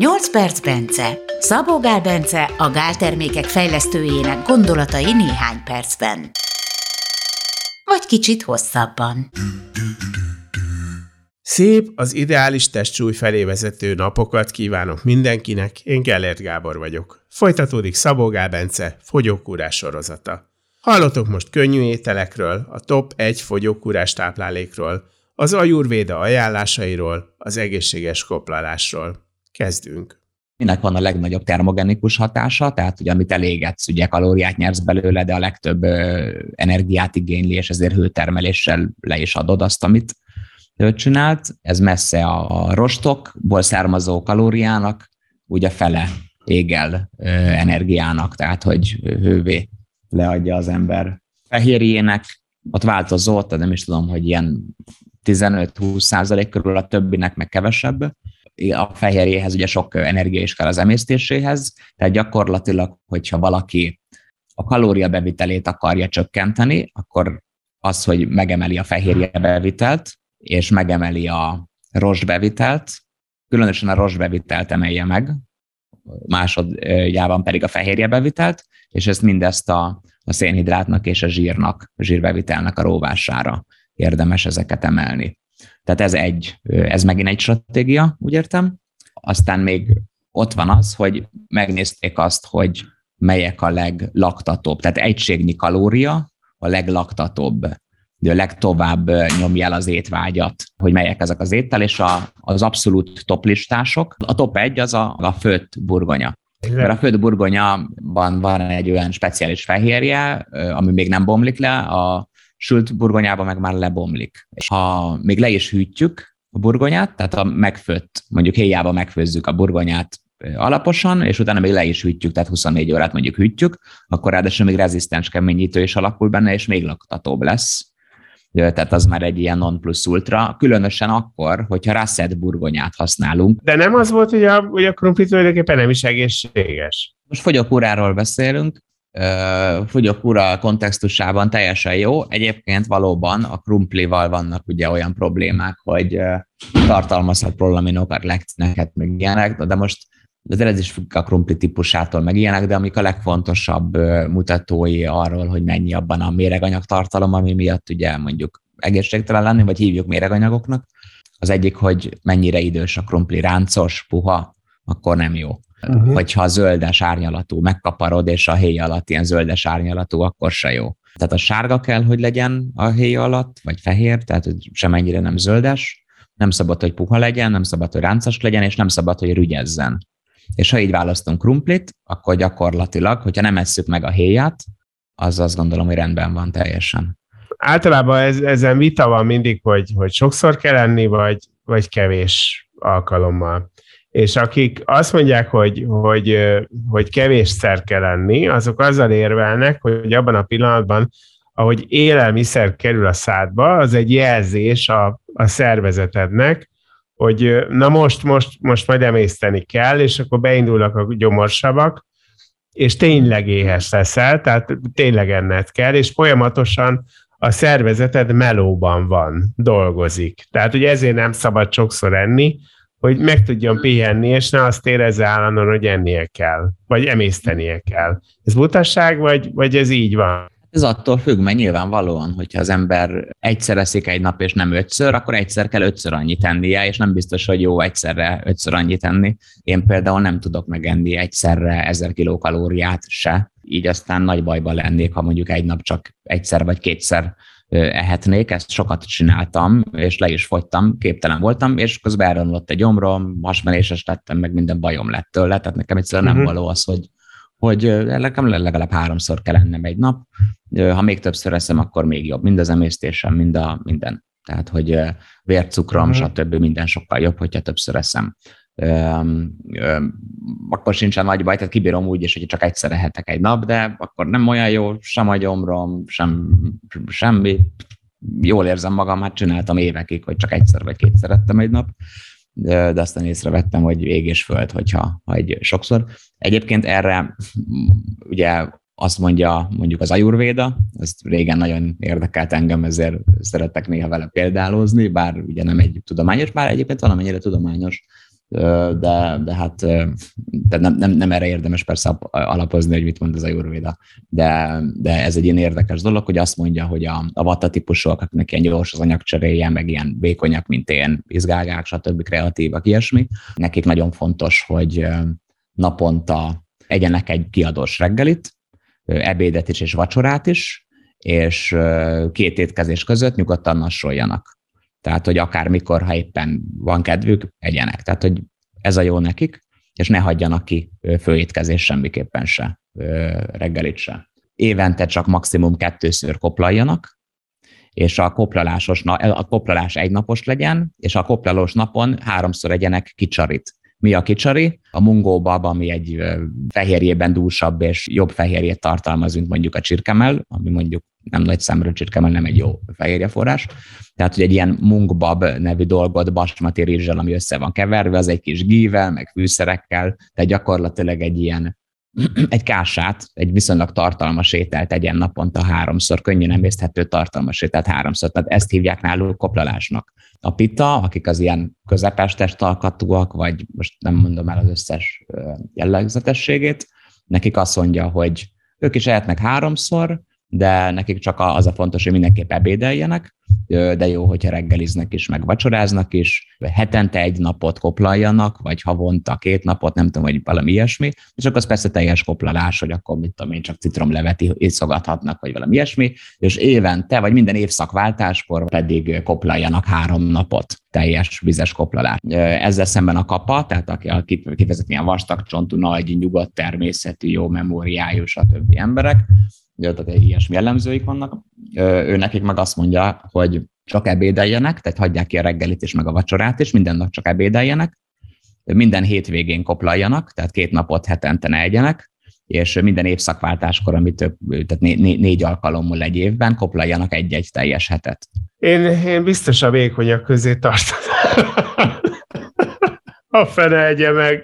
8 perc Bence. Szabó Gál Bence a gáltermékek fejlesztőjének gondolatai néhány percben. Vagy kicsit hosszabban. Szép, az ideális testsúly felé vezető napokat kívánok mindenkinek, én Gellert Gábor vagyok. Folytatódik Szabó Gál Bence fogyókúrás sorozata. Hallotok most könnyű ételekről, a top 1 fogyókúrás táplálékról, az ajurvéda ajánlásairól, az egészséges koplalásról. Kezdünk. Minek van a legnagyobb termogenikus hatása, tehát ugye amit elégetsz, ugye kalóriát nyersz belőle, de a legtöbb energiát igényli, és ezért hőtermeléssel le is adod azt, amit csinált. Ez messze a rostokból származó kalóriának, ugye fele égel energiának, tehát hogy hővé leadja az ember. Fehérjének ott változó, tehát nem is tudom, hogy ilyen 15-20 százalék körül a többinek meg kevesebb, a fehérjéhez ugye sok energia is kell az emésztéséhez, tehát gyakorlatilag, hogyha valaki a kalóriabevitelét akarja csökkenteni, akkor az, hogy megemeli a fehérje bevitelt, és megemeli a rostbevitelt, különösen a rostbevitelt emelje meg, másodjában pedig a fehérje bevitelt, és ezt mindezt a, a szénhidrátnak és a zsírnak, a zsírbevitelnek a róvására érdemes ezeket emelni. Tehát ez egy, ez megint egy stratégia, úgy értem. Aztán még ott van az, hogy megnézték azt, hogy melyek a leglaktatóbb, tehát egységnyi kalória a leglaktatóbb, de a legtovább nyomja el az étvágyat, hogy melyek ezek az étel, és a, az abszolút top listások. A top egy az a, a főtt burgonya. Mert a főtt burgonyában van egy olyan speciális fehérje, ami még nem bomlik le, a sült burgonyában meg már lebomlik. És ha még le is hűtjük a burgonyát, tehát a megfőtt, mondjuk héjában megfőzzük a burgonyát alaposan, és utána még le is hűtjük, tehát 24 órát mondjuk hűtjük, akkor ráadásul még rezisztens keményítő is alakul benne, és még laktatóbb lesz. Tehát az már egy ilyen non plus ultra, különösen akkor, hogyha rászed burgonyát használunk. De nem az volt, hogy a, hogy a krumpli tulajdonképpen nem is egészséges? Most fogyókúráról beszélünk, fogyókúra kontextusában teljesen jó. Egyébként valóban a krumplival vannak ugye olyan problémák, hogy tartalmazhat prolaminokat, lekcineket, meg ilyenek, de most de ez is függ a krumpli típusától, meg ilyenek, de amik a legfontosabb mutatói arról, hogy mennyi abban a méreganyag tartalom, ami miatt ugye mondjuk egészségtelen lenni, vagy hívjuk méreganyagoknak. Az egyik, hogy mennyire idős a krumpli, ráncos, puha, akkor nem jó uh-huh. hogyha zöldes árnyalatú megkaparod, és a héj alatt ilyen zöldes árnyalatú, akkor se jó. Tehát a sárga kell, hogy legyen a héj alatt, vagy fehér, tehát hogy semennyire nem zöldes, nem szabad, hogy puha legyen, nem szabad, hogy ráncos legyen, és nem szabad, hogy rügyezzen. És ha így választunk krumplit, akkor gyakorlatilag, hogyha nem esszük meg a héját, az azt gondolom, hogy rendben van teljesen. Általában ez, ezen vita van mindig, hogy, hogy sokszor kell enni, vagy, vagy kevés alkalommal és akik azt mondják, hogy, hogy, hogy kevésszer kell lenni, azok azzal érvelnek, hogy abban a pillanatban, ahogy élelmiszer kerül a szádba, az egy jelzés a, a szervezetednek, hogy na most, most, most majd emészteni kell, és akkor beindulnak a gyomorsavak, és tényleg éhes leszel, tehát tényleg enned kell, és folyamatosan a szervezeted melóban van, dolgozik. Tehát ugye ezért nem szabad sokszor enni, hogy meg tudjon pihenni, és ne azt érezze állandóan, hogy ennie kell, vagy emésztenie kell. Ez butasság, vagy, vagy ez így van? Ez attól függ, mert nyilvánvalóan, hogyha az ember egyszer eszik egy nap, és nem ötször, akkor egyszer kell ötször annyit ennie, és nem biztos, hogy jó egyszerre ötször annyit enni. Én például nem tudok megenni egyszerre ezer kilokalóriát se, így aztán nagy bajba lennék, ha mondjuk egy nap csak egyszer vagy kétszer ehetnék, ezt sokat csináltam, és le is fogytam, képtelen voltam, és közben elromlott egy gyomrom, hasmenéses lettem, meg minden bajom lett tőle, tehát nekem egyszerűen uh-huh. nem mhm. való az, hogy, hogy legalább, legalább háromszor kell ennem egy nap, ha még többször eszem, akkor még jobb, mind az emésztésem, mind a minden. Tehát, hogy vércukrom, uh-huh. stb. minden sokkal jobb, hogyha többször eszem akkor sincsen nagy baj, tehát kibírom úgy is, hogy csak egyszer ehetek egy nap, de akkor nem olyan jó, sem a gyomrom, sem, semmi. Jól érzem magam, hát csináltam évekig, hogy csak egyszer vagy kétszer ettem egy nap, de, de aztán észrevettem, hogy ég és föld, hogyha ha egy sokszor. Egyébként erre ugye azt mondja mondjuk az ajurvéda, ez régen nagyon érdekelt engem, ezért szeretek néha vele példálózni, bár ugye nem egy tudományos, bár egyébként valamennyire tudományos de, de hát de nem, nem, nem erre érdemes persze alapozni, hogy mit mond az a Jurvéda, de, de ez egy ilyen érdekes dolog, hogy azt mondja, hogy a, a vatta típusúak, akiknek ilyen gyors az anyagcseréje, meg ilyen vékonyak, mint én, izgágák, stb. kreatívak, ilyesmi, nekik nagyon fontos, hogy naponta egyenek egy kiadós reggelit, ebédet is és vacsorát is, és két étkezés között nyugodtan nassoljanak. Tehát, hogy akármikor, ha éppen van kedvük, egyenek. Tehát, hogy ez a jó nekik, és ne hagyjanak ki főétkezés semmiképpen se, reggelit se. Évente csak maximum kettőször koplaljanak, és a koplalásos, a koplalás egynapos legyen, és a koplalós napon háromszor egyenek kicsarit. Mi a kicsari? A mungóbab, ami egy fehérjében dúsabb és jobb fehérjét tartalmaz, mint mondjuk a csirkemel, ami mondjuk nem nagy számra csirkemel, nem egy jó fehérjeforrás. Tehát, hogy egy ilyen mungbab nevű dolgot basmati rizsel, ami össze van keverve, az egy kis gível, meg fűszerekkel, tehát gyakorlatilag egy ilyen egy kását, egy viszonylag tartalmas ételt tegyen naponta háromszor, könnyen emészthető tartalmas ételt háromszor. Tehát ezt hívják náluk koplalásnak. A pita, akik az ilyen közepes testalkatúak, vagy most nem mondom el az összes jellegzetességét, nekik azt mondja, hogy ők is ehetnek háromszor, de nekik csak az a fontos, hogy mindenképp ebédeljenek, de jó, hogyha reggeliznek is, meg vacsoráznak is, hetente egy napot koplaljanak, vagy havonta két napot, nem tudom, hogy valami ilyesmi, és akkor az persze teljes koplalás, hogy akkor mit tudom én, csak citromlevet iszogathatnak, vagy valami ilyesmi, és évente, vagy minden évszakváltáskor pedig koplaljanak három napot teljes vizes koplalás. Ezzel szemben a kapa, tehát aki, aki kifejezetten ilyen vastag csontú, nagy, nyugodt természetű, jó memóriájú, stb. emberek, tehát ilyesmi jellemzőik vannak. Ő nekik meg azt mondja, hogy csak ebédeljenek, tehát hagyják ki a reggelit és meg a vacsorát, és minden nap csak ebédeljenek, minden hétvégén koplaljanak, tehát két napot hetente ne egyenek, és minden évszakváltáskor, amit több, tehát né, né, négy alkalommal egy évben koplaljanak egy-egy teljes hetet. Én, én biztos a vékonyak közé tartom. a fene egye meg.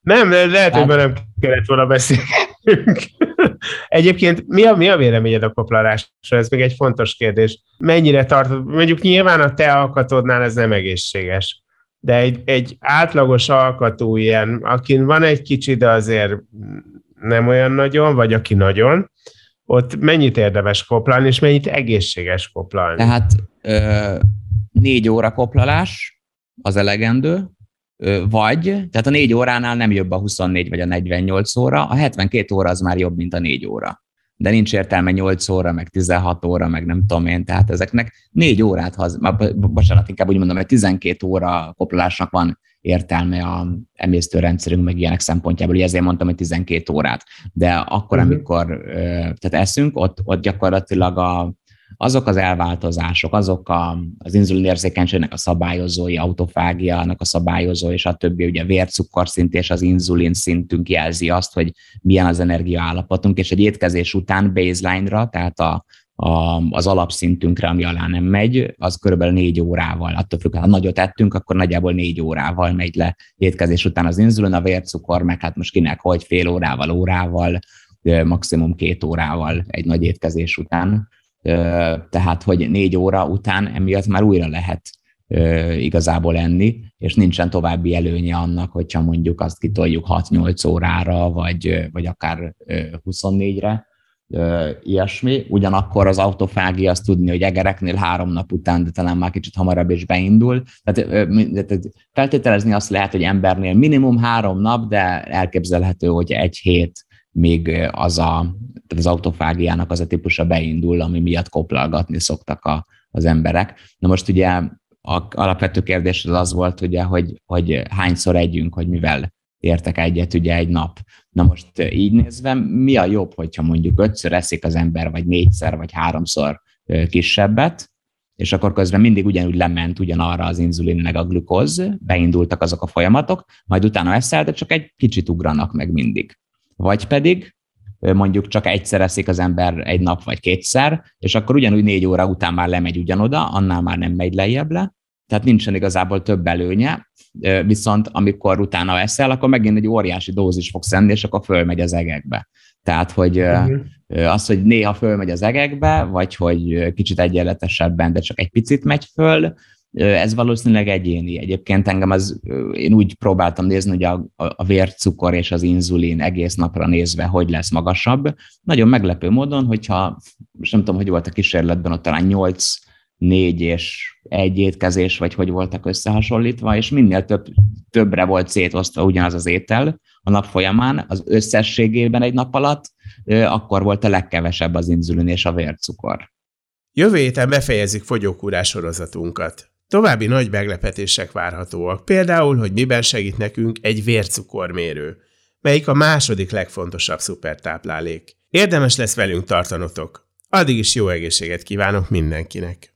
Nem, lehet, hogy hát- nem kellett volna beszélnünk. Egyébként mi a, mi a véleményed a koplalásról? Ez még egy fontos kérdés. Mennyire tartod? Mondjuk nyilván a te alkatodnál ez nem egészséges, de egy, egy átlagos alkatú ilyen, akin van egy kicsi, de azért nem olyan nagyon, vagy aki nagyon, ott mennyit érdemes koplalni, és mennyit egészséges koplalni? Tehát ö, négy óra koplalás az elegendő, vagy, tehát a négy óránál nem jobb a 24 vagy a 48 óra, a 72 óra az már jobb, mint a négy óra. De nincs értelme 8 óra, meg 16 óra, meg nem tudom én, tehát ezeknek négy órát, ha, bocsánat, inkább úgy mondom, hogy 12 óra koplásnak van értelme a emésztőrendszerünk, meg ilyenek szempontjából, hogy ezért mondtam, hogy 12 órát. De akkor, uh-huh. amikor tehát eszünk, ott, ott gyakorlatilag a, azok az elváltozások, azok a, az inzulinérzékenységnek a szabályozói, autofágiának a szabályozói, és a többi, ugye vércukorszint és az inzulin szintünk jelzi azt, hogy milyen az energiaállapotunk, és egy étkezés után baseline-ra, tehát a, a, az alapszintünkre, ami alá nem megy, az körülbelül négy órával, attól függ, ha nagyot ettünk, akkor nagyjából négy órával megy le étkezés után az inzulin, a vércukor, meg hát most kinek hogy fél órával, órával, maximum két órával egy nagy étkezés után tehát hogy négy óra után emiatt már újra lehet igazából enni, és nincsen további előnye annak, hogyha mondjuk azt kitoljuk 6-8 órára, vagy, vagy akár 24-re, ilyesmi. Ugyanakkor az autofágia azt tudni, hogy egereknél három nap után, de talán már kicsit hamarabb is beindul. Tehát feltételezni azt lehet, hogy embernél minimum három nap, de elképzelhető, hogy egy hét még az a, tehát az autofágiának az a típusa beindul, ami miatt koplalgatni szoktak a, az emberek. Na most ugye a alapvető kérdés az az volt, ugye, hogy, hogy hányszor együnk, hogy mivel értek egyet ugye egy nap. Na most így nézve, mi a jobb, hogyha mondjuk ötször eszik az ember, vagy négyszer, vagy háromszor kisebbet, és akkor közben mindig ugyanúgy lement ugyanarra az inzulin meg a glukóz, beindultak azok a folyamatok, majd utána eszel, de csak egy kicsit ugranak meg mindig vagy pedig mondjuk csak egyszer eszik az ember egy nap vagy kétszer, és akkor ugyanúgy négy óra után már lemegy ugyanoda, annál már nem megy lejjebb le, tehát nincsen igazából több előnye, viszont amikor utána eszel, akkor megint egy óriási dózis fogsz enni, és akkor fölmegy az egekbe. Tehát, hogy uh-huh. az, hogy néha fölmegy az egekbe, vagy hogy kicsit egyenletesebben, de csak egy picit megy föl, ez valószínűleg egyéni. Egyébként engem az, én úgy próbáltam nézni, hogy a, a vércukor és az inzulin egész napra nézve hogy lesz magasabb. Nagyon meglepő módon, hogyha, most nem tudom, hogy volt a kísérletben, ott talán 8 négy és egy étkezés, vagy hogy voltak összehasonlítva, és minél több, többre volt szétosztva ugyanaz az étel a nap folyamán, az összességében egy nap alatt, akkor volt a legkevesebb az inzulin és a vércukor. Jövő héten befejezik fogyókúrás sorozatunkat. További nagy meglepetések várhatóak, például, hogy miben segít nekünk egy vércukormérő, melyik a második legfontosabb szupertáplálék. Érdemes lesz velünk tartanotok. Addig is jó egészséget kívánok mindenkinek!